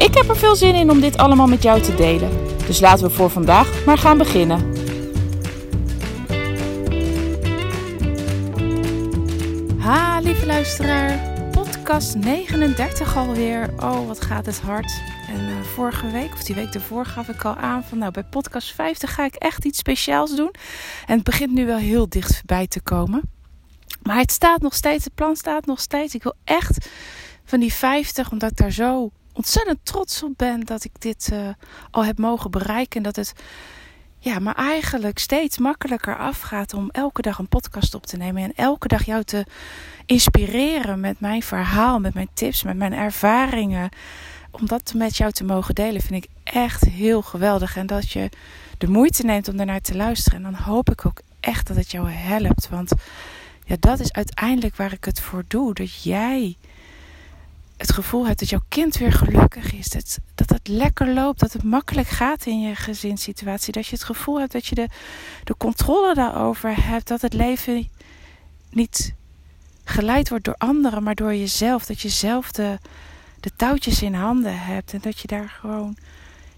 Ik heb er veel zin in om dit allemaal met jou te delen. Dus laten we voor vandaag maar gaan beginnen. Ha, lieve luisteraar. Podcast 39 alweer. Oh, wat gaat het hard. En uh, vorige week, of die week ervoor, gaf ik al aan van nou, bij podcast 50 ga ik echt iets speciaals doen. En het begint nu wel heel dichtbij te komen. Maar het staat nog steeds, het plan staat nog steeds. Ik wil echt van die 50, omdat ik daar zo ontzettend trots op ben dat ik dit uh, al heb mogen bereiken. En dat het ja, maar eigenlijk steeds makkelijker afgaat om elke dag een podcast op te nemen. En elke dag jou te inspireren met mijn verhaal, met mijn tips, met mijn ervaringen. Om dat met jou te mogen delen vind ik echt heel geweldig. En dat je de moeite neemt om daarnaar te luisteren. En dan hoop ik ook echt dat het jou helpt. Want ja, dat is uiteindelijk waar ik het voor doe. Dat jij het gevoel hebt dat jouw kind weer gelukkig is. Dat, dat het lekker loopt. Dat het makkelijk gaat in je gezinssituatie. Dat je het gevoel hebt dat je de, de controle daarover hebt. Dat het leven niet geleid wordt door anderen, maar door jezelf. Dat je zelf de, de touwtjes in handen hebt. En dat je daar gewoon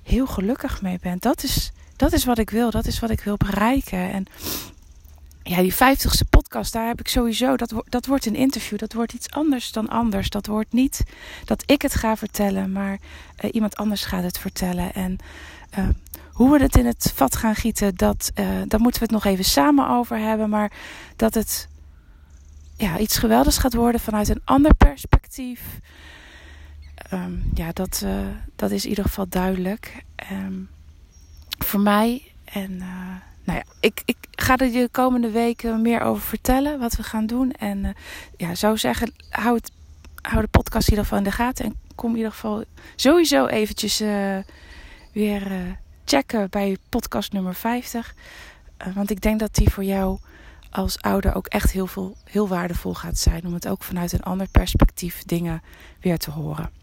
heel gelukkig mee bent. Dat is, dat is wat ik wil. Dat is wat ik wil bereiken. En ja, die vijftigste podcast, daar heb ik sowieso, dat, dat wordt een interview. Dat wordt iets anders dan anders. Dat wordt niet dat ik het ga vertellen, maar uh, iemand anders gaat het vertellen. En uh, hoe we het in het vat gaan gieten, dat, uh, daar moeten we het nog even samen over hebben. Maar dat het ja, iets geweldigs gaat worden vanuit een ander perspectief. Um, ja, dat, dat is in ieder geval duidelijk. Um, voor mij en nou ja, ik, ik ga er de komende weken meer over vertellen wat we gaan doen. En uh, ja, zou zeggen, hou, hou de podcast in ieder geval in de gaten. En kom in ieder geval sowieso eventjes uh, weer uh, checken bij podcast nummer 50. want ik denk dat die voor jou als ouder ook echt heel, veel, heel waardevol gaat zijn. Om het ook vanuit een ander perspectief dingen weer te horen.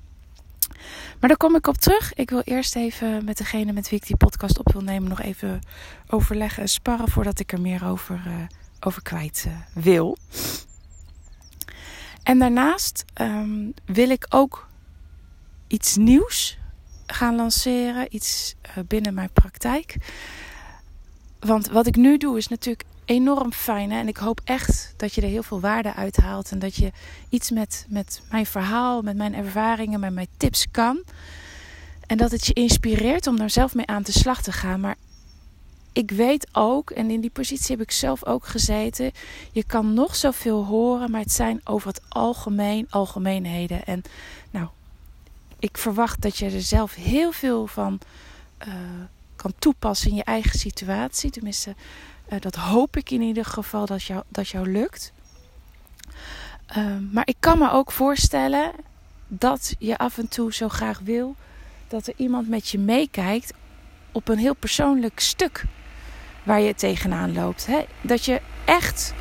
Maar daar kom ik op terug. Ik wil eerst even met degene met wie ik die podcast op wil nemen nog even overleggen en sparren voordat ik er meer over, uh, over kwijt uh, wil. En daarnaast um, wil ik ook iets nieuws gaan lanceren, iets uh, binnen mijn praktijk. Want wat ik nu doe is natuurlijk enorm fijn. Hè? En ik hoop echt dat je er heel veel waarde uit haalt. En dat je iets met, met mijn verhaal, met mijn ervaringen, met mijn tips kan. En dat het je inspireert om daar zelf mee aan de slag te gaan. Maar ik weet ook, en in die positie heb ik zelf ook gezeten. Je kan nog zoveel horen, maar het zijn over het algemeen algemeenheden. En nou, ik verwacht dat je er zelf heel veel van uh, kan toepassen in je eigen situatie. Tenminste, uh, dat hoop ik in ieder geval dat jou, dat jou lukt. Uh, maar ik kan me ook voorstellen dat je af en toe zo graag wil dat er iemand met je meekijkt op een heel persoonlijk stuk waar je tegenaan loopt. Hè? Dat je echt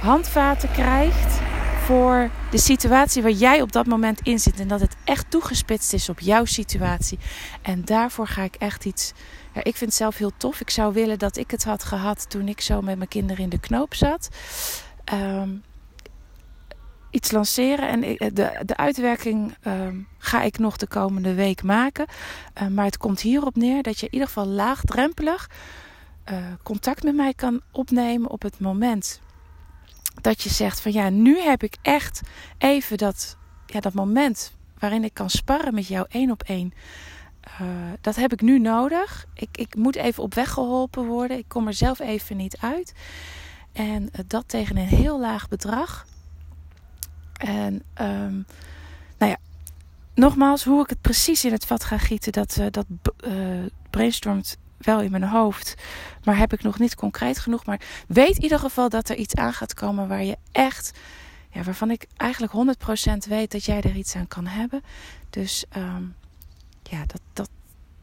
handvaten krijgt voor de situatie waar jij op dat moment in zit. En dat het echt toegespitst is op jouw situatie. En daarvoor ga ik echt iets ik vind het zelf heel tof. Ik zou willen dat ik het had gehad toen ik zo met mijn kinderen in de knoop zat. Um, iets lanceren en de, de uitwerking um, ga ik nog de komende week maken. Uh, maar het komt hierop neer dat je in ieder geval laagdrempelig uh, contact met mij kan opnemen op het moment dat je zegt van ja, nu heb ik echt even dat, ja, dat moment waarin ik kan sparren met jou één op één. Uh, dat heb ik nu nodig. Ik, ik moet even op weg geholpen worden. Ik kom er zelf even niet uit. En uh, dat tegen een heel laag bedrag. En um, nou ja, nogmaals, hoe ik het precies in het vat ga gieten, dat, uh, dat brainstormt wel in mijn hoofd. Maar heb ik nog niet concreet genoeg. Maar weet in ieder geval dat er iets aan gaat komen waar je echt, ja, waarvan ik eigenlijk 100% weet dat jij er iets aan kan hebben. Dus um, ja, dat, dat,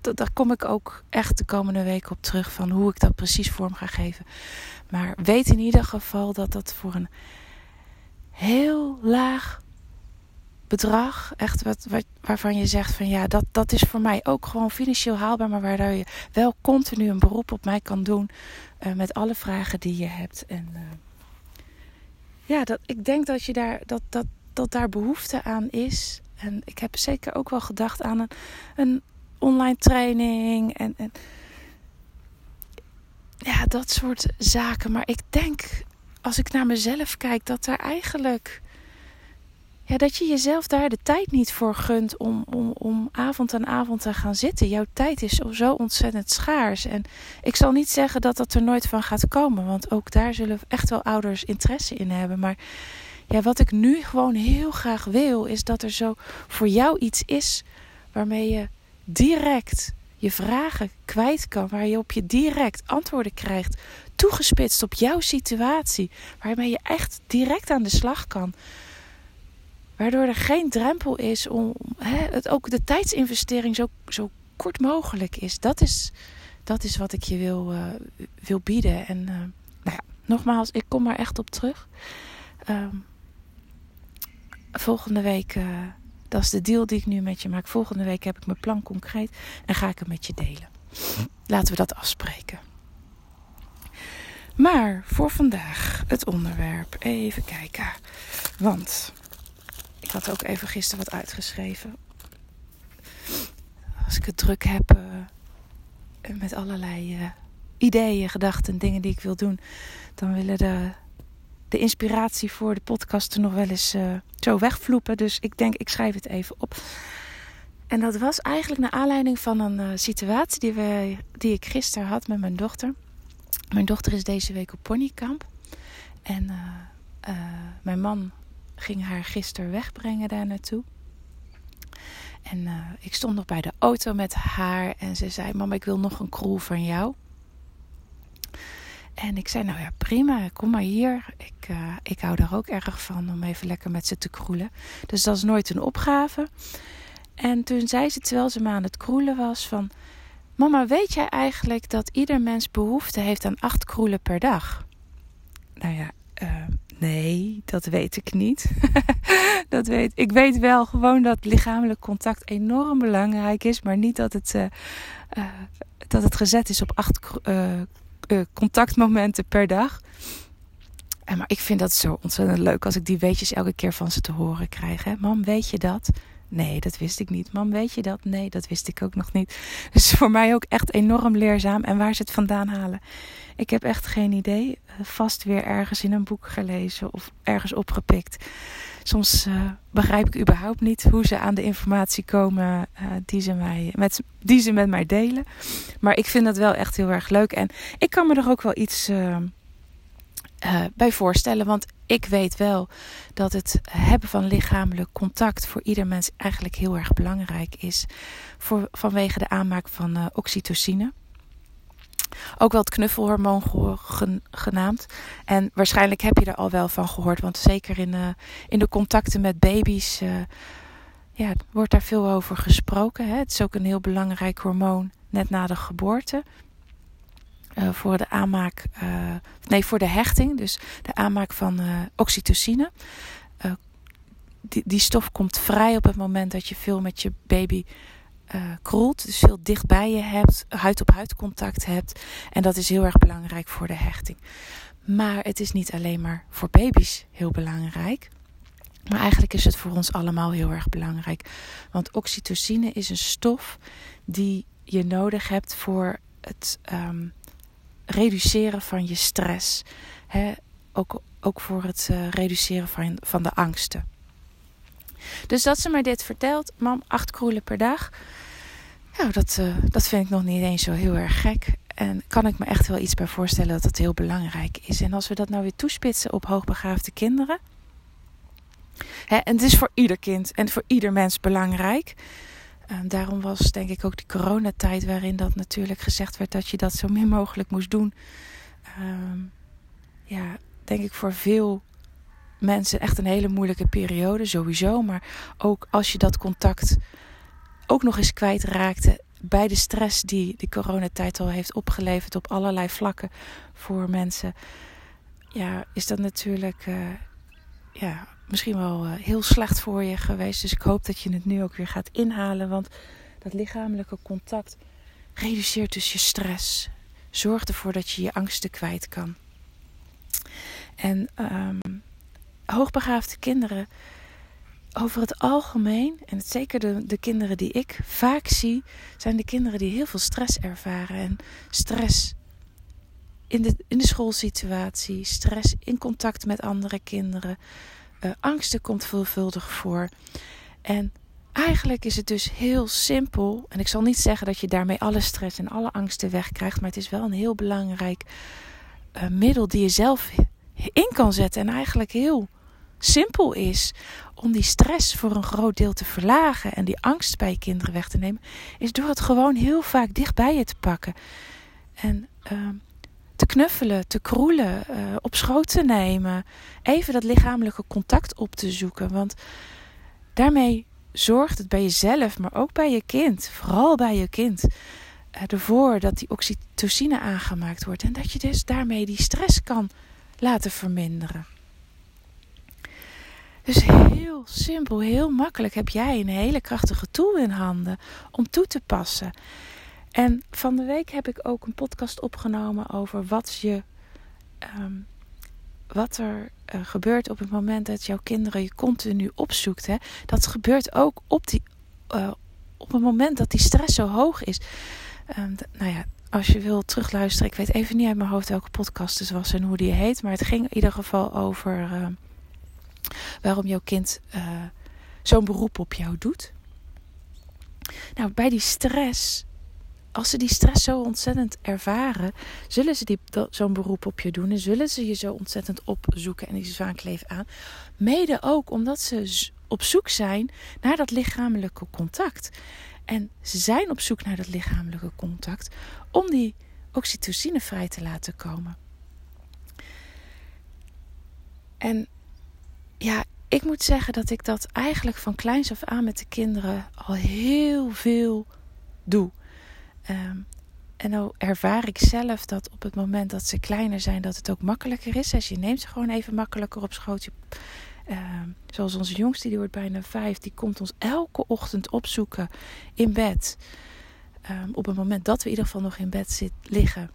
dat, daar kom ik ook echt de komende weken op terug van hoe ik dat precies vorm ga geven. Maar weet in ieder geval dat dat voor een heel laag bedrag, echt wat, waarvan je zegt van ja, dat, dat is voor mij ook gewoon financieel haalbaar, maar waardoor je wel continu een beroep op mij kan doen uh, met alle vragen die je hebt. En uh, ja, dat, ik denk dat, je daar, dat, dat, dat daar behoefte aan is. En ik heb zeker ook wel gedacht aan een, een online training en, en ja, dat soort zaken. Maar ik denk, als ik naar mezelf kijk, dat er eigenlijk ja, dat je jezelf daar de tijd niet voor gunt om, om, om avond aan avond te gaan zitten. Jouw tijd is zo ontzettend schaars. En ik zal niet zeggen dat dat er nooit van gaat komen, want ook daar zullen echt wel ouders interesse in hebben. Maar ja, wat ik nu gewoon heel graag wil, is dat er zo voor jou iets is waarmee je direct je vragen kwijt kan, waar je op je direct antwoorden krijgt, toegespitst op jouw situatie, waarmee je echt direct aan de slag kan. Waardoor er geen drempel is om hè, het, ook de tijdsinvestering zo, zo kort mogelijk is. Dat is, dat is wat ik je wil, uh, wil bieden. En uh, nou ja, nogmaals, ik kom er echt op terug. Um, volgende week, uh, dat is de deal die ik nu met je maak. Volgende week heb ik mijn plan concreet en ga ik hem met je delen. Laten we dat afspreken. Maar voor vandaag het onderwerp. Even kijken. Want ik had ook even gisteren wat uitgeschreven. Als ik het druk heb uh, met allerlei uh, ideeën, gedachten, dingen die ik wil doen, dan willen de, de inspiratie voor de podcast er nog wel eens uh, zo wegvloepen. Dus ik denk, ik schrijf het even op. En dat was eigenlijk naar aanleiding van een situatie die, we, die ik gisteren had met mijn dochter. Mijn dochter is deze week op ponykamp. En mijn man ging haar gisteren wegbrengen daar naartoe. En uh, ik stond nog bij de auto met haar en ze zei: Mama, ik wil nog een kroel van jou. En ik zei: Nou ja, prima, kom maar hier. Ik, uh, ik hou er ook erg van om even lekker met ze te kroelen. Dus dat is nooit een opgave. En toen zei ze, terwijl ze me aan het kroelen was: van, Mama, weet jij eigenlijk dat ieder mens behoefte heeft aan acht kroelen per dag? Nou ja, uh, Nee, dat weet ik niet. dat weet, ik weet wel gewoon dat lichamelijk contact enorm belangrijk is, maar niet dat het, uh, uh, dat het gezet is op acht uh, contactmomenten per dag. Maar ik vind dat zo ontzettend leuk als ik die weetjes elke keer van ze te horen krijg. Hè? Mam, weet je dat? Nee, dat wist ik niet. Mam, weet je dat? Nee, dat wist ik ook nog niet. Dus voor mij ook echt enorm leerzaam. En waar ze het vandaan halen, ik heb echt geen idee. Eh, vast weer ergens in een boek gelezen of ergens opgepikt. Soms uh, begrijp ik überhaupt niet hoe ze aan de informatie komen uh, die, ze mij, met, die ze met mij delen. Maar ik vind dat wel echt heel erg leuk. En ik kan me er ook wel iets bij voorstellen. Want ik weet wel dat het hebben van lichamelijk contact voor ieder mens eigenlijk heel erg belangrijk is. Vanwege de aanmaak van oxytocine. Ook wel het knuffelhormoon genaamd. En waarschijnlijk heb je er al wel van gehoord. Want zeker in, uh, in de contacten met baby's ja, wordt daar veel over gesproken. Hè? Het is ook een heel belangrijk hormoon net na de geboorte. Uh, voor de aanmaak, nee, voor de hechting. Dus de aanmaak van oxytocine. Die, die stof komt vrij op het moment dat je veel met je baby kroelt. Dus veel dicht bij je hebt, huid op huid contact hebt. En dat is heel erg belangrijk voor de hechting. Maar het is niet alleen maar voor baby's heel belangrijk. Maar eigenlijk is het voor ons allemaal heel erg belangrijk. Want oxytocine is een stof die je nodig hebt voor het um, reduceren van je stress. He, ook, ook voor het uh, reduceren van, van de angsten. Dus dat ze mij dit vertelt, mam, acht kroelen per dag. Nou, dat, uh, dat vind ik nog niet eens zo heel erg gek. En kan ik me echt wel iets bij voorstellen dat het heel belangrijk is. En als we dat nou weer toespitsen op hoogbegaafde kinderen. Hè, en het is voor ieder kind en voor ieder mens belangrijk. Um, daarom was denk ik ook die coronatijd waarin dat natuurlijk gezegd werd dat je dat zo min mogelijk moest doen. Um, ja, denk ik voor veel mensen echt een hele moeilijke periode sowieso. Maar ook als je dat contact ook nog eens kwijtraakte bij de stress die de coronatijd al heeft opgeleverd op allerlei vlakken voor mensen. Ja, is dat natuurlijk uh, ja, misschien wel uh, heel slecht voor je geweest. Dus ik hoop dat je het nu ook weer gaat inhalen. Want dat lichamelijke contact reduceert dus je stress. Zorg ervoor dat je je angsten kwijt kan. En um, hoogbegaafde kinderen, over het algemeen, en zeker de, de kinderen die ik vaak zie, zijn de kinderen die heel veel stress ervaren. En stress in de, in de schoolsituatie, stress in contact met andere kinderen. Uh, angsten komt veelvuldig voor. En eigenlijk is het dus heel simpel. En ik zal niet zeggen dat je daarmee alle stress en alle angsten wegkrijgt. Maar het is wel een heel belangrijk uh, middel die je zelf in kan zetten. En eigenlijk heel simpel is om die stress voor een groot deel te verlagen. En die angst bij je kinderen weg te nemen. Is door het gewoon heel vaak dicht bij je te pakken. En uh, te knuffelen, te kroelen, uh, op schoot te nemen. Even dat lichamelijke contact op te zoeken. Want daarmee zorgt het bij jezelf, maar ook bij je kind, vooral bij je kind, uh, ervoor dat die oxytocine aangemaakt wordt. En dat je dus daarmee die stress kan laten verminderen. Dus heel simpel, heel makkelijk heb jij een hele krachtige tool in handen om toe te passen. En van de week heb ik ook een podcast opgenomen over wat je. Um, wat er uh, gebeurt op het moment dat jouw kinderen je continu opzoekt. Hè? Dat gebeurt ook op, die, uh, op het moment dat die stress zo hoog is. Um, nou ja, als je wil terugluisteren, ik weet even niet uit mijn hoofd welke podcast het was en hoe die heet. Maar het ging in ieder geval over uh, waarom jouw kind zo'n beroep op jou doet. Nou, bij die stress als ze die stress zo ontzettend ervaren, zullen ze zo'n beroep op je doen en zullen ze je zo ontzettend opzoeken en die zwaankleef aan. Mede ook omdat ze op zoek zijn naar dat lichamelijke contact. En ze zijn op zoek naar dat lichamelijke contact om die oxytocine vrij te laten komen. En ja, ik moet zeggen dat ik dat eigenlijk van kleins af aan met de kinderen al heel veel doe. Um, en nou ervaar ik zelf dat op het moment dat ze kleiner zijn, dat het ook makkelijker is. Dus je neemt ze gewoon even makkelijker op schoot. Uh, zoals onze jongste, die wordt bijna vijf, die komt ons elke ochtend opzoeken in bed. Um, op het moment dat we in ieder geval nog in bed zit, liggen.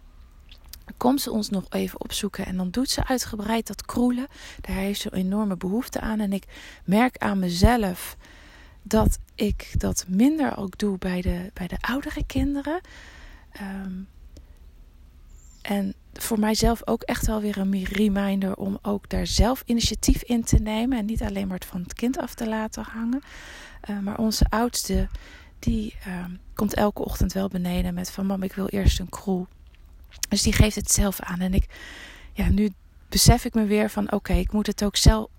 Komt ze ons nog even opzoeken en dan doet ze uitgebreid dat kroelen. Daar heeft ze een enorme behoefte aan. En ik merk aan mezelf dat ik dat minder ook doe bij de, bij de oudere kinderen. Um, en voor mijzelf ook echt wel weer een reminder om ook daar zelf initiatief in te nemen. En niet alleen maar het van het kind af te laten hangen. Uh, maar onze oudste, die uh, komt elke ochtend wel beneden met van mam, ik wil eerst een kroel. Dus die geeft het zelf aan. En ik, ja, nu besef ik me weer van oké, ik moet het ook zelf.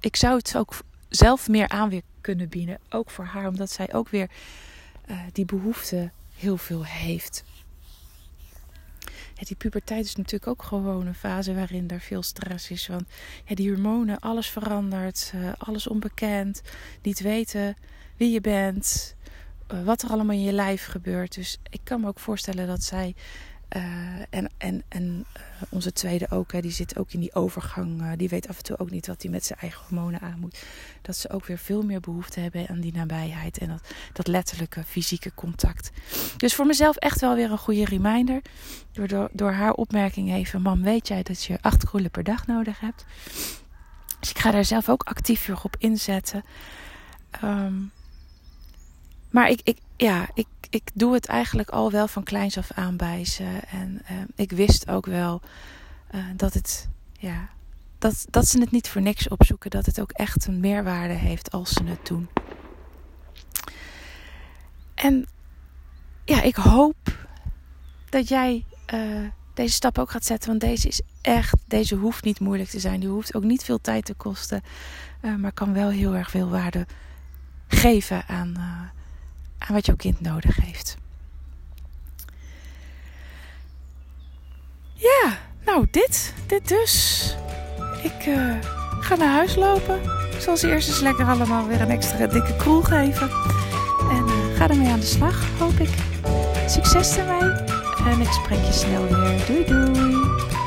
Ik zou het ook zelf meer aan kunnen bieden. Ook voor haar, omdat zij ook weer uh, die behoefte heel veel heeft. Ja, die puberteit is natuurlijk ook gewoon een fase waarin er veel stress is. Want die hormonen, alles verandert, uh, alles onbekend. Niet weten wie je bent, uh, wat er allemaal in je lijf gebeurt. Dus ik kan me ook voorstellen dat zij uh, en en, en uh, onze tweede ook, hè, die zit ook in die overgang. Uh, die weet af en toe ook niet wat hij met zijn eigen hormonen aan moet. Dat ze ook weer veel meer behoefte hebben aan die nabijheid en dat, dat letterlijke fysieke contact. Dus voor mezelf echt wel weer een goede reminder. Door, door, haar opmerking even: Mam, weet jij dat je acht kroelen per dag nodig hebt? Dus ik ga daar zelf ook actief weer op inzetten. Um, maar ik, ik, ja, ik, ik doe het eigenlijk al wel van kleins af aan bij ze. En uh, ik wist ook wel uh, dat het, ja, dat, dat ze het niet voor niks opzoeken. Dat het ook echt een meerwaarde heeft als ze het doen. En ja, ik hoop dat jij uh, deze stap ook gaat zetten. Want deze is echt, deze hoeft niet moeilijk te zijn. Die hoeft ook niet veel tijd te kosten. maar kan wel heel erg veel waarde geven aan aan wat jouw kind nodig heeft. Ja, nou dit, dit dus. Ik uh, ga naar huis lopen. Ik zal ze eerst eens lekker allemaal weer een extra dikke kroel geven. En uh, ga ga ermee aan de slag, hoop ik. Succes ermee en ik spreek je snel weer. Doei doei!